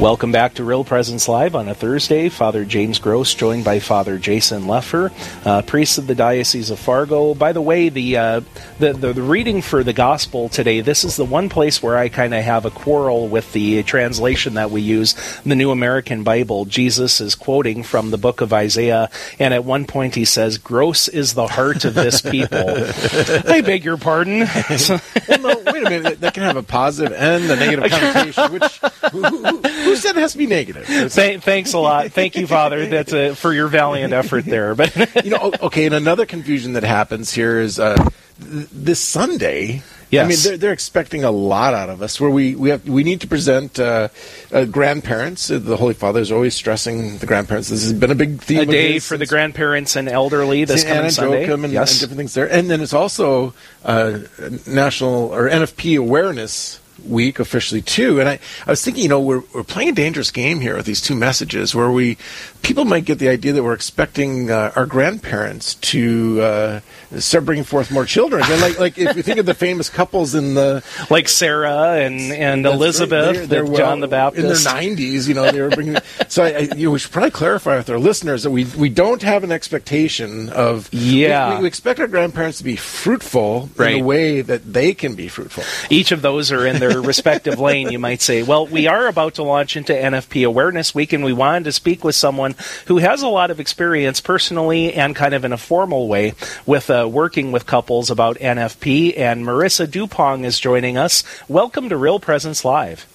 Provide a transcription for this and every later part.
Welcome back to Real Presence Live on a Thursday. Father James Gross, joined by Father Jason Lefor, uh, priest of the Diocese of Fargo. By the way, the, uh, the, the, the reading for the Gospel today. This is the one place where I kind of have a quarrel with the translation that we use, the New American Bible. Jesus is quoting from the book of Isaiah, and at one point he says, "Gross is the heart of this people." I beg your pardon. well, no, wait a minute. That can have a positive and a negative connotation. Which who, who, who said it has to be negative? Th- thanks a lot. Thank you, Father. That's a, for your valiant effort there. But you know, okay. And another confusion that happens here is uh, th- this Sunday. Yes. I mean, they're, they're expecting a lot out of us. Where we we have we need to present uh, uh, grandparents. Uh, The Holy Father is always stressing the grandparents. This has been a big theme. a day for the grandparents and elderly this St. coming Sunday. And, yes. and different things there. And then it's also uh, National or NFP Awareness Week officially too. And I, I was thinking, you know, we're, we're playing a dangerous game here with these two messages where we people might get the idea that we're expecting uh, our grandparents to uh, start bringing forth more children. And like, like if you think of the famous couples in the like Sarah and, and Elizabeth, right. They're- they're with well- John the Baptist. in their nineties. You know, they were bringing. so I, I, you know, we should probably clarify with our listeners that we we don't have an expectation of. Yeah. we, we expect our grandparents to be fruitful in Right. a way that they can be fruitful. Each of those are in their respective lane, you might say. Well, we are about to launch into NFP Awareness Week, and we wanted to speak with someone who has a lot of experience personally and kind of in a formal way with uh, working with couples about NFP. And Marissa Duppong is joining us. Welcome to Real Presence Live.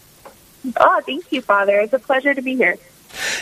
Oh, thank you, Father. It's a pleasure to be here.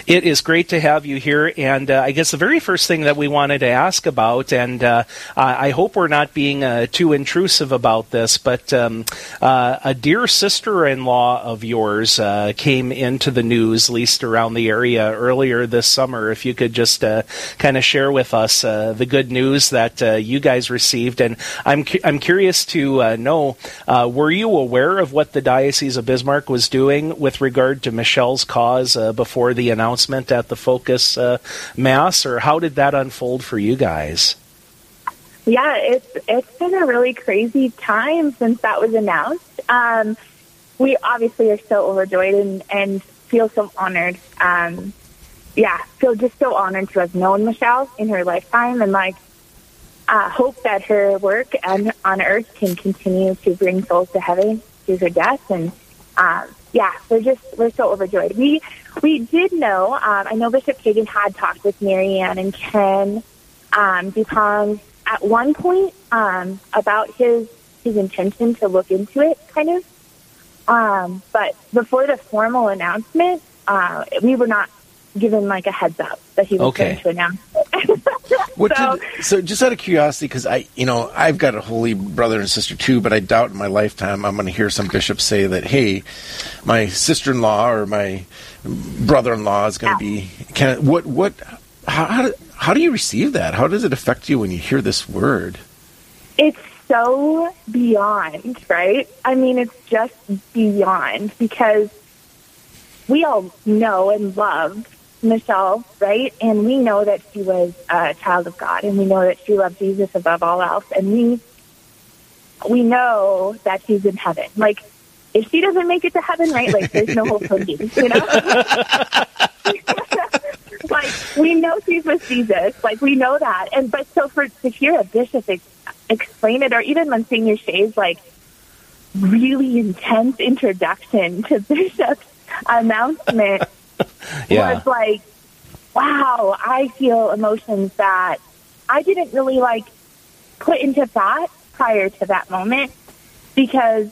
It is great to have you here, and uh, I guess the very first thing that we wanted to ask about, and uh, I hope we're not being uh, too intrusive about this, but um, uh, a dear sister-in-law of yours uh, came into the news, at least around the area earlier this summer. If you could just uh, kind of share with us the good news that you guys received, and I'm cu- I'm curious to know, were you aware of what the Diocese of Bismarck was doing with regard to Michelle's cause before the announcement at the Focus uh, Mass, or how did that unfold for you guys? Yeah, it's it's been a really crazy time since that was announced. Um, we obviously are so overjoyed and, and feel so honored. Um, yeah, feel just so honored to have known Michelle in her lifetime, and like uh, hope that her work and on earth can continue to bring souls to heaven through her death. And um, yeah, we're just we're so overjoyed. We we did know. Um, I know Bishop Kagan had talked with Marianne and Ken um, Duppong at one point um, about his his intention to look into it, kind of. Um, but before the formal announcement, uh, we were not given like a heads up that he was Okay. going to announce it. What so, did, so just out of curiosity, because I, you know, I've got a holy brother and sister too, but I doubt in my lifetime I'm going to hear some bishop say that, hey, my sister-in-law or my brother-in-law is going to be. Can what what how how do, how do you receive that? How does it affect you when you hear this word? it's so beyond, right? I mean, it's just beyond because we all know and love Michelle, right? And we know that she was a child of God, and we know that she loved Jesus above all else, and we we know that she's in heaven. Like, if she doesn't make it to heaven, right? Like, there's no hope for me, you know. like, we know she's with Jesus. Like, we know that, and but so for to hear a bishop ex- explain it, or even Monsignor Shea's like really intense introduction to Bishop's announcement Yeah. was like, wow, I feel emotions that I didn't really like put into thought prior to that moment because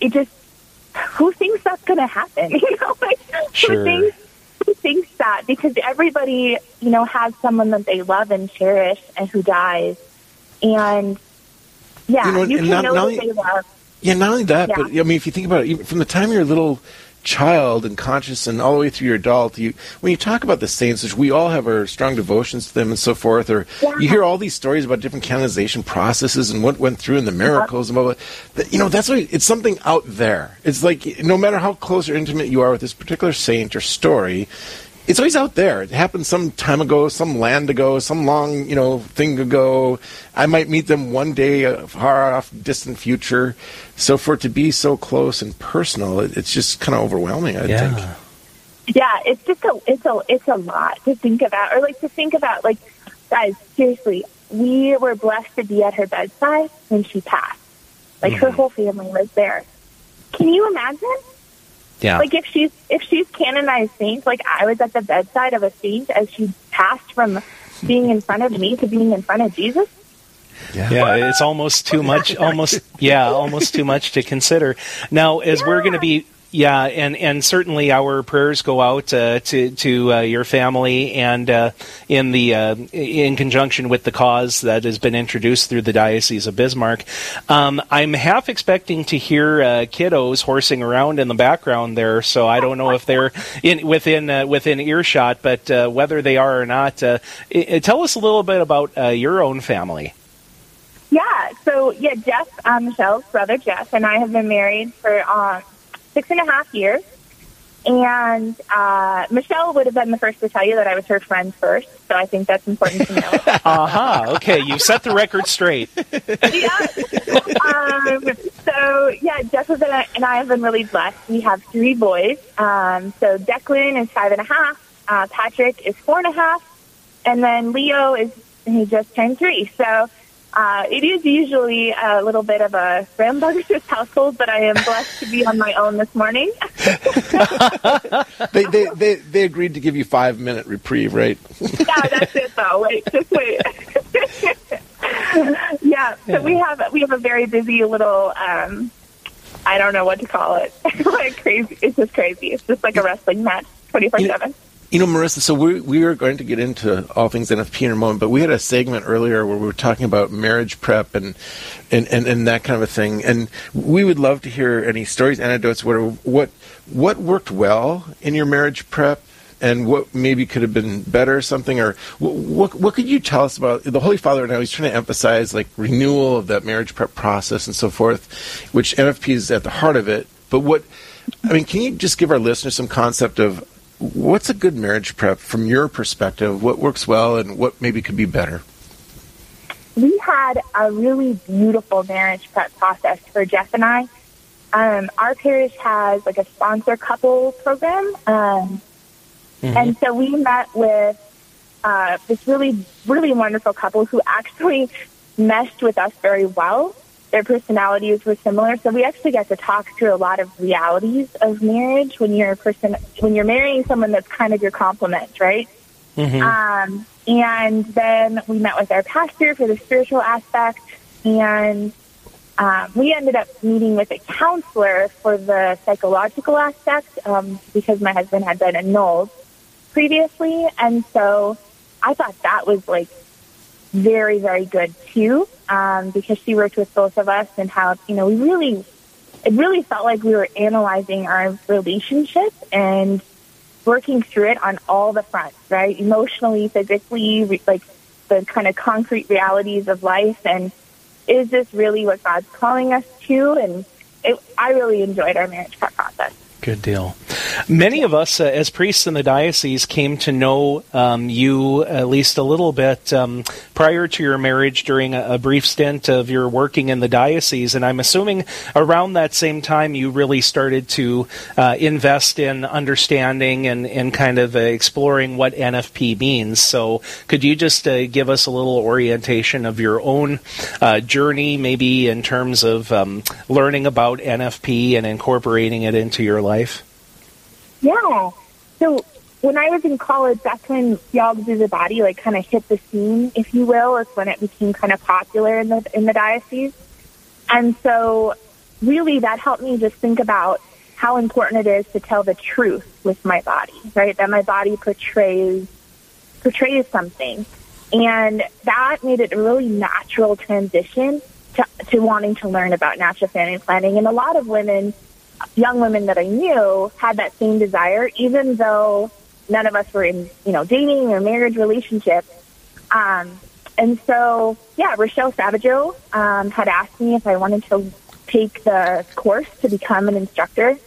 it just, who thinks that's going to happen? You know, like, Sure. who thinks, who thinks that? Because everybody, you know, has someone that they love and cherish and who dies. And yeah, You know, you, can not- know not they love. Yeah, not only that, Yeah. but I mean, if you think about it, from the time you're a little child and conscious, and all the way through your adult, you when you talk about the saints, which we all have our strong devotions to them and so forth, or Yeah. you hear all these stories about different canonization processes and what went through and the miracles and blah blah. That, you know, that's what it's something out there. It's like no matter how close or intimate you are with this particular saint or story. It's always out there. It happened some time ago, some land ago, some long, you know, thing ago. I might meet them one day, a far off, distant future. So for it to be so close and personal, it, it's just kind of overwhelming. I Yeah. think. Yeah, it's just a it's a it's a lot to think about, or like to think about. Like, guys, seriously, we were blessed to be at her bedside when she passed. Like her mm-hmm. whole family was there. Can you imagine? Yeah. Like if she's if she's canonized saint, like I was at the bedside of a saint as she passed from being in front of me to being in front of Jesus. yeah, yeah. it's almost too much. Almost, yeah, almost too much to consider. Now, as we're going to be, yeah, and and certainly our prayers go out uh, to to uh, your family and uh, in the uh, in conjunction with the cause that has been introduced through the diocese of Bismarck. Um, I'm half expecting to hear uh, kiddos horsing around in the background there, so I don't know if they're in within uh, within earshot, but whether they are or not, uh, i- tell us a little bit about your own family. Yeah. So yeah, Jeff, um, Michelle's brother Jeff, and I have been married for uh, six and a half years. And uh, Michelle would have been the first to tell you that I was her friend first, so I think that's important to know. Aha, okay, you set the record straight. yeah. Um, so yeah, Jeff and I, and I have been really blessed. We have three boys. Um, so Declan is five and a half. Uh, Patrick is four and a half, and then Leo is he just turned three. So. Uh, it is usually a little bit of a rambunctious household, but I am blessed to be on my own this morning. They, they, they, they agreed to give you five minute reprieve, right? yeah, that's it though. Wait, just wait. yeah, so we have we have a very busy little um I don't know what to call it. like crazy it's just crazy. It's just like a wrestling match twenty four seven. You know, Marissa, so we, we are going to get into all things NFP in a moment, but we had a segment earlier where we were talking about marriage prep and, and, and, and that kind of a thing. And we would love to hear any stories, anecdotes, what, what, what worked well in your marriage prep and what maybe could have been better or something, or what, what, what could you tell us about the Holy Father now? He's trying to emphasize like renewal of that marriage prep process and so forth, which NFP is at the heart of it. But what, I mean, can you just give our listeners some concept of what's a good marriage prep from your perspective? What works well and what maybe could be better? We had a really beautiful marriage prep process for Jeff and I. Um, our parish has like a sponsor couple program. Um, And so we met with uh, this really, really wonderful couple who actually meshed with us very well. Their personalities were similar, so we actually got to talk through a lot of realities of marriage when you're a person when you're marrying someone that's kind of your complement, right? Um, and then we met with our pastor for the spiritual aspect, and um, we ended up meeting with a counselor for the psychological aspect um, because my husband had been annulled previously, and so I thought that was like very, very good too, um, because she worked with both of us and how you know we really, it really felt like we were analyzing our relationship and working through it on all the fronts, right? Emotionally, physically, re- like the kind of concrete realities of life, and is this really what God's calling us to? And it, I really enjoyed our marriage prep process. Good deal. Many of us, uh, as priests in the diocese, came to know um, you at least a little bit um, prior to your marriage during a, a brief stint of your working in the diocese. And I'm assuming around that same time you really started to uh, invest in understanding and, and kind of uh, exploring what NFP means. So, could you just uh, give us a little orientation of your own uh, journey, maybe in terms of um, learning about NFP and incorporating it into your life? Yeah. So when I was in college, that's when Theology of the Body like kind of hit the scene, if you will. It's when it became kind of popular in the in the diocese, and so really that helped me just think about how important it is to tell the truth with my body, right? That my body portrays portrays something, and that made it a really natural transition to to wanting to learn about natural family planning. And a lot of women young women that I knew had that same desire, even though none of us were in, you know, dating or marriage relationships. Um, and so, yeah, Rochelle Savageau um, had asked me if I wanted to take the course to become an instructor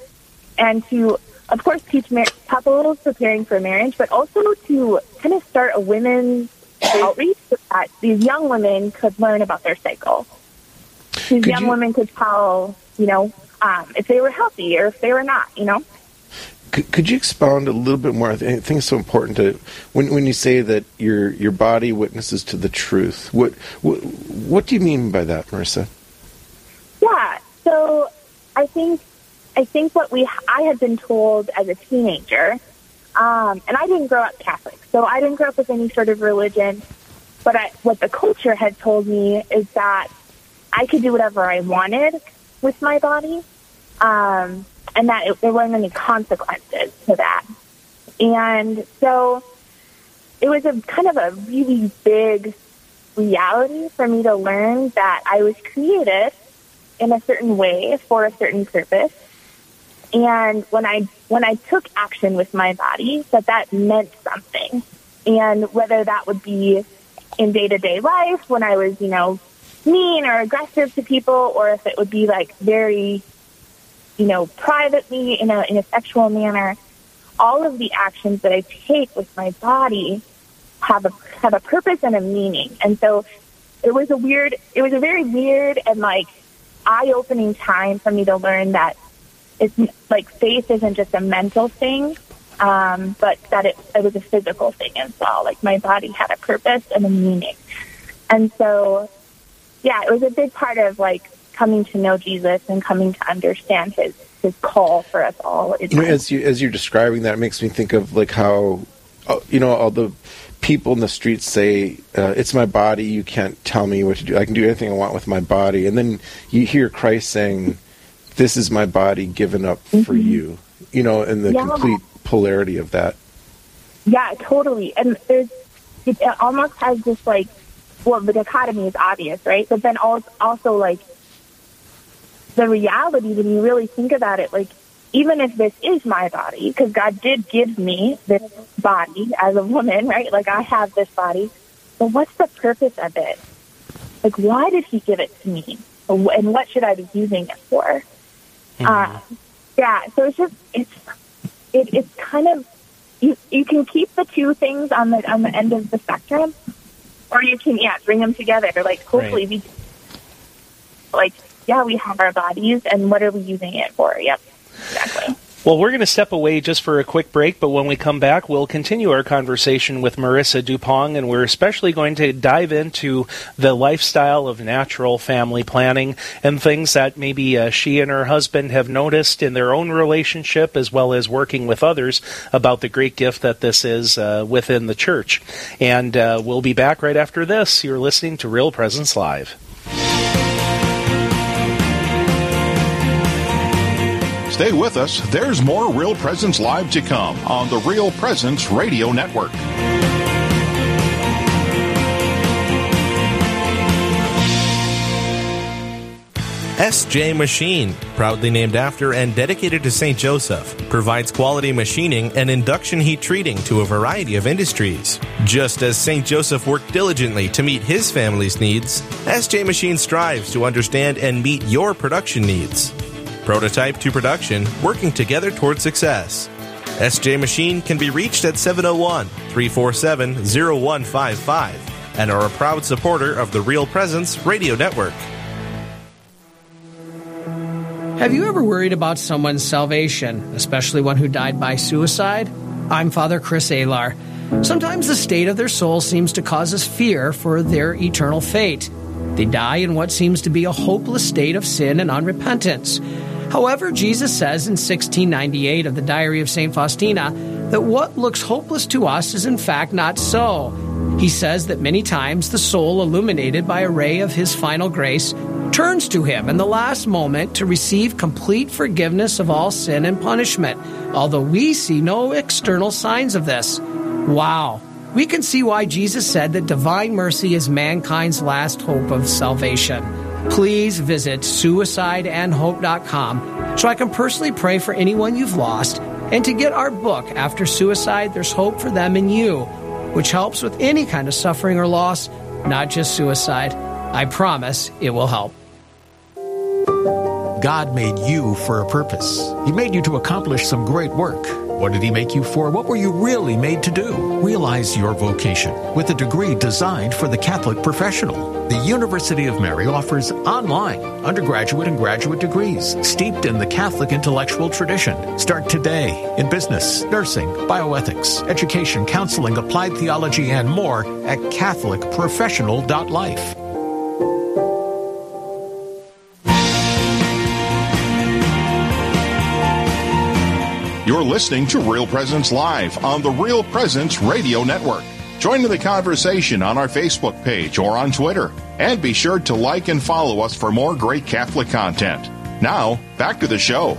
and to of course, teach mar- couples preparing for marriage, but also to kind of start a women's outreach so that these young women could learn about their cycle. These Could young you- women could tell, you know, um, if they were healthy or if they were not, you know? Could, could you expound a little bit more? I think it's so important to when when you say that your your body witnesses to the truth. What what, what do you mean by that, Marissa? Yeah. So I think I think what we I had been told as a teenager, um, and I didn't grow up Catholic, so I didn't grow up with any sort of religion. But I, what the culture had told me is that I could do whatever I wanted with my body, um, and that it, there weren't any consequences to that. And so it was a kind of a really big reality for me to learn that I was created in a certain way for a certain purpose. And when I when I took action with my body, that that meant something. And whether that would be in day to day life when I was, you know, mean or aggressive to people, or if it would be like very, you know, privately in a in a sexual manner, all of the actions that I take with my body have a have a purpose and a meaning. And so it was a weird it was a very weird and like eye opening time for me to learn that it's like faith isn't just a mental thing, um, but that it, it was a physical thing as well. Like my body had a purpose and a meaning. And so, yeah, it was a big part of like coming to know Jesus and coming to understand his, his call for us all. You know, as you as you're describing that, it makes me think of like how uh, you know all the people in the streets say uh, it's my body. You can't tell me what to do. I can do anything I want with my body. And then you hear Christ saying, "This is my body given up for you." You know, and the Yeah. complete polarity of that. Yeah, totally. And there's it almost has this like well, the dichotomy is obvious, right? But then al- also like the reality when you really think about it, like even if this is my body, because God did give me this body as a woman, right? Like I have this body, but what's the purpose of it? Like, why did He give it to me? And what should I be using it for? Uh, yeah, so it's just it's it, it's kind of you you can keep the two things on the on the end of the spectrum, or you can yeah bring them together. Like hopefully we like yeah we have our bodies and what are we using it for? Yep, exactly. Well, we're going to step away just for a quick break, but when we come back, we'll continue our conversation with Marissa Duppong, and we're especially going to dive into the lifestyle of natural family planning and things that maybe uh, she and her husband have noticed in their own relationship, as well as working with others about the great gift that this is uh, within the church. And uh, we'll be back right after this. You're listening to Real Presence Live. Stay with us. There's more Real Presence Live to come on the Real Presence Radio Network. SJ Machine, proudly named after and dedicated to St. Joseph, provides quality machining and induction heat treating to a variety of industries. Just as St. Joseph worked diligently to meet his family's needs, SJ Machine strives to understand and meet your production needs. Prototype to production, working together toward success. SJ Machine can be reached at 701 347 0155 and are a proud supporter of the Real Presence Radio Network. Have you ever worried about someone's salvation, especially one who died by suicide? I'm Father Chris Alar. Sometimes the state of their soul seems to cause us fear for their eternal fate. They die in what seems to be a hopeless state of sin and unrepentance. However, Jesus says in 1698 of the Diary of St. Faustina that what looks hopeless to us is in fact not so. He says that many times the soul, illuminated by a ray of his final grace, turns to him in the last moment to receive complete forgiveness of all sin and punishment, although we see no external signs of this. Wow. We can see why Jesus said that divine mercy is mankind's last hope of salvation. Please visit suicideandhope.com so I can personally pray for anyone you've lost and to get our book, After Suicide, There's Hope for Them and You, which helps with any kind of suffering or loss, not just suicide. I promise it will help. God made you for a purpose. He made you to accomplish some great work. What did He make you for? What were you really made to do? Realize your vocation with a degree designed for the Catholic professional. The University of Mary offers online undergraduate and graduate degrees steeped in the Catholic intellectual tradition. Start today in business, nursing, bioethics, education, counseling, applied theology, and more at CatholicProfessional.life. You're listening to Real Presence Live on the Real Presence Radio Network. Join in the conversation on our Facebook page or on Twitter. And be sure to like and follow us for more great Catholic content. Now, back to the show.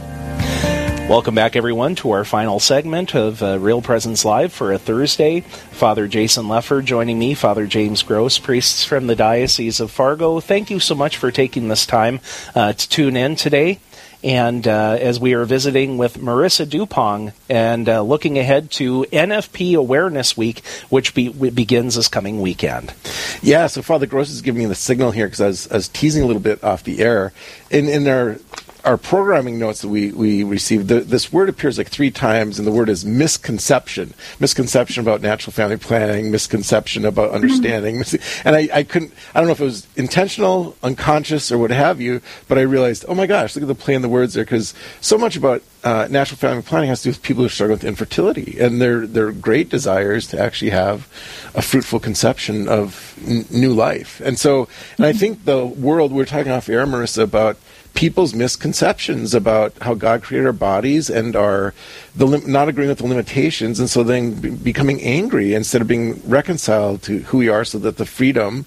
Welcome back, everyone, to our final segment of uh, Real Presence Live for a Thursday. Father Jason Lefor joining me, Father James Gross, priests from the Diocese of Fargo. Thank you so much for taking this time uh, to tune in today. And uh, as we are visiting with Marissa Duppong and uh, looking ahead to NFP Awareness Week, which be- begins this coming weekend. Yeah, so Father Gross is giving me the signal here because I was, I was teasing a little bit off the air. In, in our our programming notes that we, we received, the, this word appears like three times, and the word is misconception. Misconception about natural family planning, misconception about mm-hmm. understanding. and I, I couldn't, I don't know if it was intentional, unconscious, or what have you, but I realized, oh my gosh, look at the play in the words there, because so much about uh, natural family planning has to do with people who struggle with infertility and their, their great desires to actually have a fruitful conception of n- new life. And so, and I mm-hmm. think the world, we are talking off air, Marissa, about people's misconceptions about how God created our bodies and are the lim- not agreeing with the limitations, and so then be- becoming angry instead of being reconciled to who we are, so that the freedom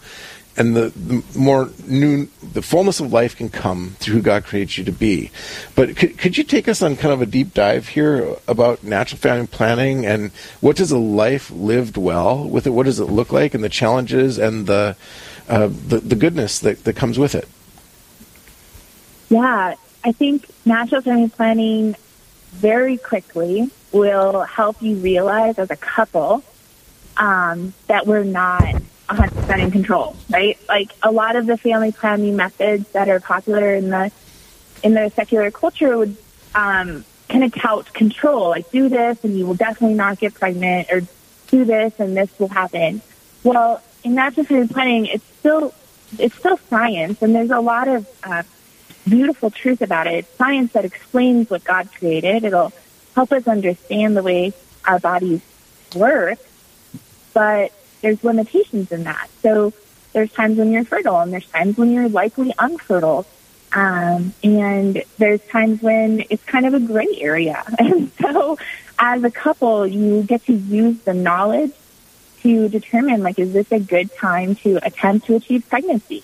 and the, the, more new the fullness of life can come through who God creates you to be. But could, could you take us on kind of a deep dive here about natural family planning and what does a life lived well with it? What does it look like, and the challenges and the uh, the, the goodness that, that comes with it? Yeah, I think natural family planning very quickly will help you realize as a couple um, that we're not 100% in control, right? Like a lot of the family planning methods that are popular in the in the secular culture would um, kind of tout control, like do this and you will definitely not get pregnant, or do this and this will happen. Well, in natural family planning, it's still it's still science, and there's a lot of uh, beautiful truth about it. It's science that explains what God created. It'll help us understand the way our bodies work, but there's limitations in that. So there's times when you're fertile and there's times when you're likely unfertile. Um, and there's times when it's kind of a gray area. And so as a couple, you get to use the knowledge to determine, like, is this a good time to attempt to achieve pregnancy?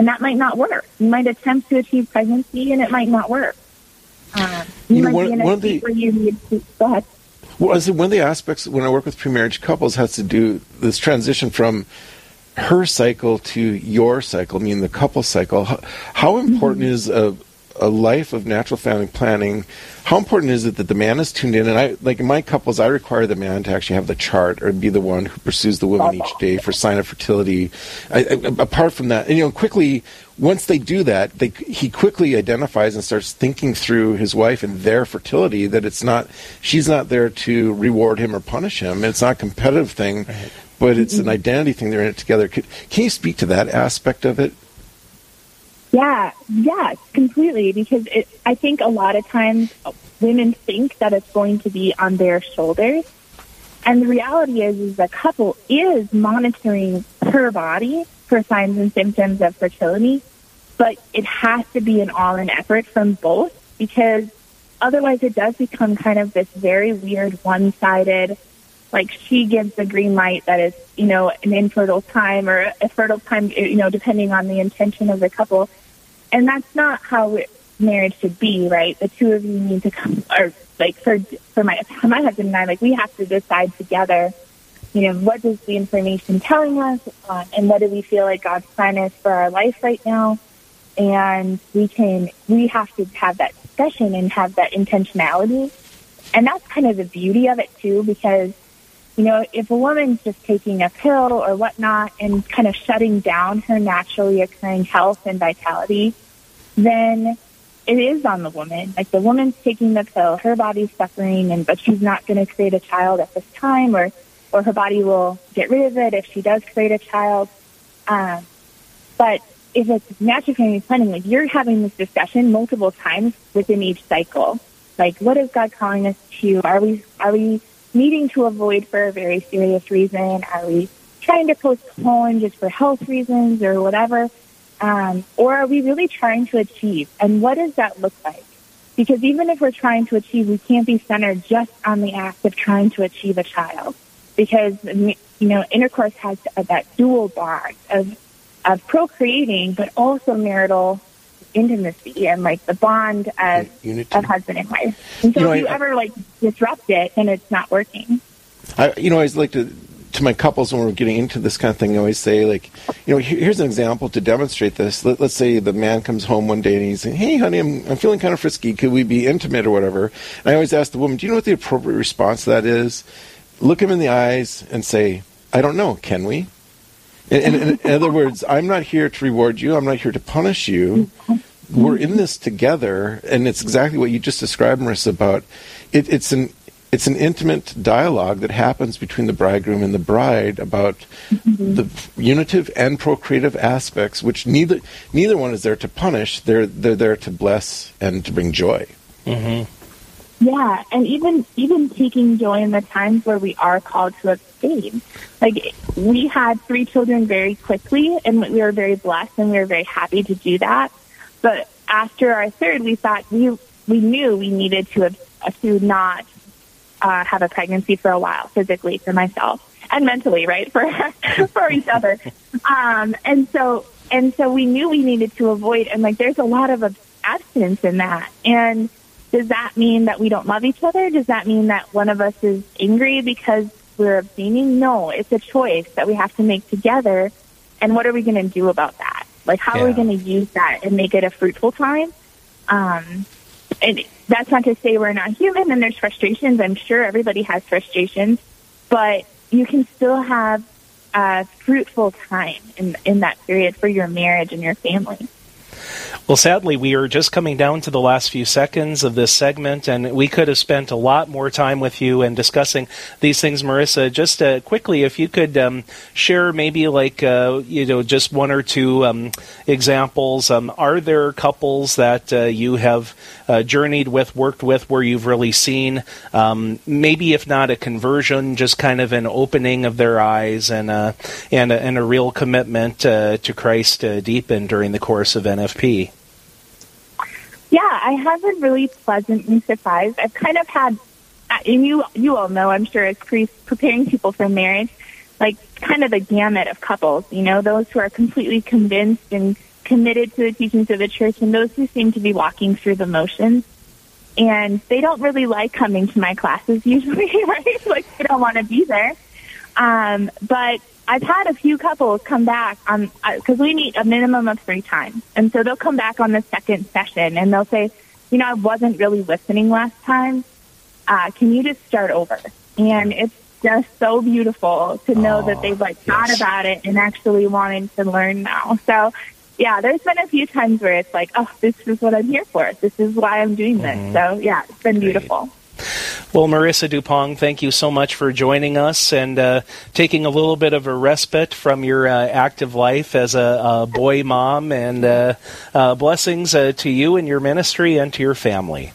And that might not work. You might attempt to achieve pregnancy, and it might not work. Um, you, you know, might one, be in a one the, where you need to go ahead. Well, I one of the aspects when I work with pre-marriage couples has to do this transition from her cycle to your cycle, I mean the couple cycle. How, how important mm-hmm. is a a life of natural family planning, how important is it that the man is tuned in? And I, like in my couples, I require the man to actually have the chart or be the one who pursues the woman each day for sign of fertility. I, I, apart from that, and you know, quickly once they do that, they, he quickly identifies and starts thinking through his wife and their fertility. That it's not she's not there to reward him or punish him. It's not a competitive thing. Right. But it's an mm-hmm. identity thing. They're in it together. Could, can you speak to that aspect of it? Yeah, yeah, completely. Because it, I think a lot of times women think that it's going to be on their shoulders. And the reality is, is the couple is monitoring her body for signs and symptoms of fertility, but it has to be an all-in effort from both because otherwise it does become kind of this very weird one-sided, like she gives the green light that is, you know, an infertile time or a fertile time, you know, depending on the intention of the couple and that's not how marriage should be, right? The two of you need to come, or like for for my for my husband and I, like we have to decide together. You know, what is the information telling us, uh, and what do we feel like God's plan is for our life right now? And we can, we have to have that discussion and have that intentionality. And that's kind of the beauty of it too, because you know, if a woman's just taking a pill or whatnot and kind of shutting down her naturally occurring health and vitality, then it is on the woman. Like the woman's taking the pill, her body's suffering, and but she's not going to create a child at this time, or or her body will get rid of it if she does create a child. Um, but if it's natural family planning, like you're having this discussion multiple times within each cycle. Like, what is God calling us to? Are we are we needing to avoid for a very serious reason? Are we trying to postpone just for health reasons or whatever? Um, or are we really trying to achieve? And what does that look like? Because even if we're trying to achieve, we can't be centered just on the act of trying to achieve a child. Because, you know, intercourse has that dual bond of, of procreating, but also marital intimacy and like the bond of, of husband and wife. And so You know, if you I- ever like disrupt it, then it's not working. I, you know, I always like to to my couples when we're getting into this kind of thing. I always say, like, you know, here's an example to demonstrate this. Let, let's say the man comes home one day and he's saying, "Hey, honey, I'm I'm feeling kind of frisky. Could we be intimate or whatever?" And I always ask the woman, "Do you know what the appropriate response to that is?" Look him in the eyes and say, "I don't know. Can we?" In, in, in other words, I'm not here to reward you. I'm not here to punish you. We're in this together, and it's exactly what you just described, Marissa. About it, it's an it's an intimate dialogue that happens between the bridegroom and the bride about mm-hmm. the unitive and procreative aspects, which neither neither one is there to punish. They're they're there to bless and to bring joy. Mm-hmm. Yeah, and even even taking joy in the times where we are called to abstain. Like we had three children very quickly, and we were very blessed, and we were very happy to do that. But after our third, we thought we we knew we needed to ab- to not uh, have a pregnancy for a while, physically for myself and mentally, right for for each other. Um, and so and so we knew we needed to avoid, and like there's a lot of abstinence in that, and does that mean that we don't love each other? Does that mean that one of us is angry because we're abstaining? No, it's a choice that we have to make together. And what are we going to do about that? Like, how are we going to use that and make it a fruitful time? Um, and that's not to say we're not human and there's frustrations. I'm sure everybody has frustrations, but you can still have a fruitful time in, in that period for your marriage and your family. Well, sadly, we are just coming down to the last few seconds of this segment, and we could have spent a lot more time with you and discussing these things, Marissa. Just uh, quickly, if you could um, share maybe like uh, you know just one or two um, examples. Um, are there couples that uh, you have uh, journeyed with, worked with, where you've really seen um, maybe if not a conversion, just kind of an opening of their eyes and uh, and a, and a real commitment uh, to Christ deepened during the course of NFP? Yeah, I have been really pleasantly surprised. I've kind of had, uh, and you you all know, I'm sure, as priests preparing people for marriage, like kind of the gamut of couples. You know, those who are completely convinced and committed to the teachings of the church, and those who seem to be walking through the motions. And they don't really like coming to my classes usually, right? like they don't want to be there. Um, but I've had a few couples come back on because we meet a minimum of three times, and so they'll come back on the second session and they'll say, "You know, I wasn't really listening last time. Uh, can you just start over?" And it's just so beautiful to know that they've like thought about it and actually wanted to learn now. So. Yeah, there's been a few times where it's like, oh, this is what I'm here for. This is why I'm doing this. So, yeah, it's been beautiful. Well, Marissa Duppong, thank you so much for joining us and uh, taking a little bit of a respite from your uh, active life as a, a boy mom, and uh, uh, blessings uh, to you and your ministry and to your family.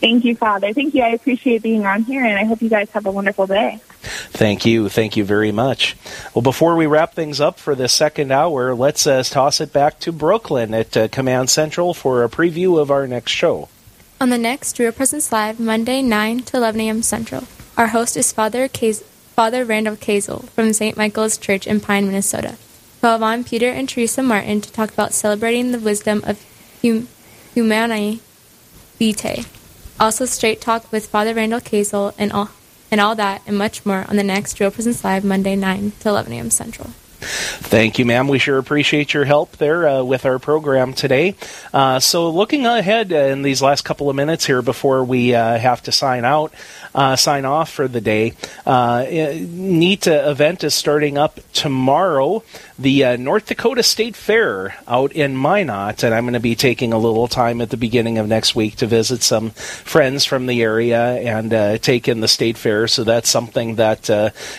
Thank you, Father. Thank you. I appreciate being on here, and I hope you guys have a wonderful day. Thank you. Thank you very much. Well, before we wrap things up for the second hour, let's uh, toss it back to Brooklyn at uh, Command Central for a preview of our next show. On the next Real Presence Live, Monday 9 to 11 a.m. Central, our host is Father, Father Randall Kazel from St. Michael's Church in Pine, Minnesota. We'll on Peter and Teresa Martin to talk about celebrating the wisdom of hum- Humanae Vitae. Also, Straight Talk with Father Randall Kazel and all, and all that and much more on the next Real Presence Live, Monday 9 to 11 a.m. Central. Thank you, ma'am. We sure appreciate your help there uh, with our program today. Uh, so, looking ahead in these last couple of minutes here before we uh, have to sign out, uh, sign off for the day, uh, neat event is starting up tomorrow. The uh, North Dakota State Fair out in Minot, and I'm going to be taking a little time at the beginning of next week to visit some friends from the area and take in the state fair. So that's something that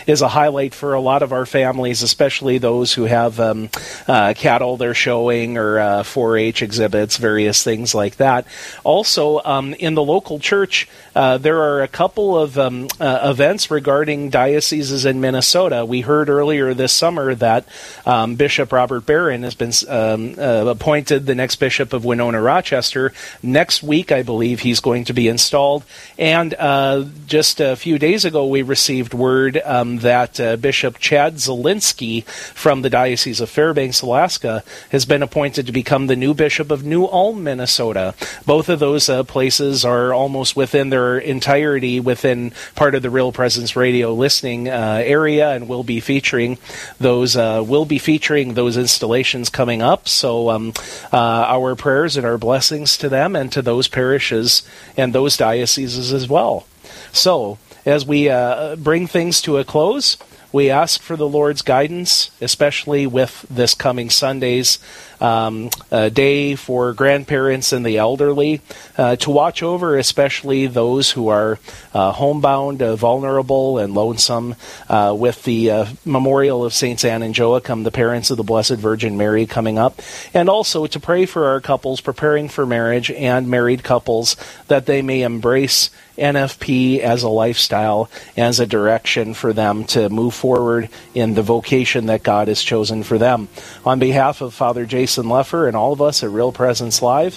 is a highlight for a lot of our families, especially those who have um, uh, cattle they're showing or uh, 4-H exhibits, various things like that. Also, um, in the local church, uh, there are a couple of um, uh, events regarding dioceses in Minnesota. We heard earlier this summer that um, Bishop Robert Barron has been um, uh, appointed the next bishop of Winona Rochester. Next week, I believe he's going to be installed. And uh, just a few days ago, we received word um, that Bishop Chad Zielinski from the Diocese of Fairbanks, Alaska, has been appointed to become the new bishop of New Ulm, Minnesota. Both of those uh, places are almost within their entirety within part of the Real Presence Radio listening uh, area, and will be featuring those uh, will be featuring those installations coming up. So, um, uh, our prayers and our blessings to them and to those parishes and those dioceses as well. So, as we uh, bring things to a close. We ask for the Lord's guidance, especially with this coming Sunday's um, day for grandparents and the elderly, uh, to watch over especially those who are uh, homebound, uh, vulnerable, and lonesome, uh, with the uh, memorial of Saints Anne and Joachim, the parents of the Blessed Virgin Mary, coming up, and also to pray for our couples preparing for marriage and married couples that they may embrace NFP as a lifestyle, as a direction for them to move forward in the vocation that God has chosen for them. On behalf of Father Jason Lefor and all of us at Real Presence Live,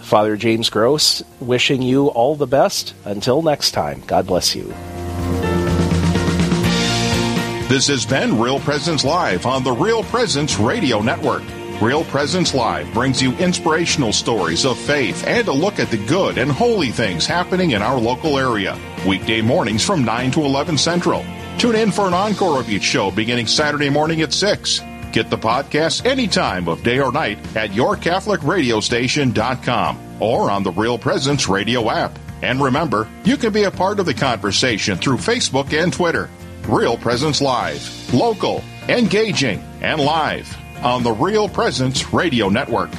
Father James Gross, wishing you all the best. Until next time, God bless you. This has been Real Presence Live on the Real Presence Radio Network. Real Presence Live brings you inspirational stories of faith and a look at the good and holy things happening in our local area. Weekday mornings from 9 to 11 Central. Tune in for an encore of each show beginning Saturday morning at 6. Get the podcast anytime of day or night at yourcatholicradiostation.com or on the Real Presence radio app. And remember, you can be a part of the conversation through Facebook and Twitter. Real Presence Live. Local, engaging, and live on the Real Presence Radio Network.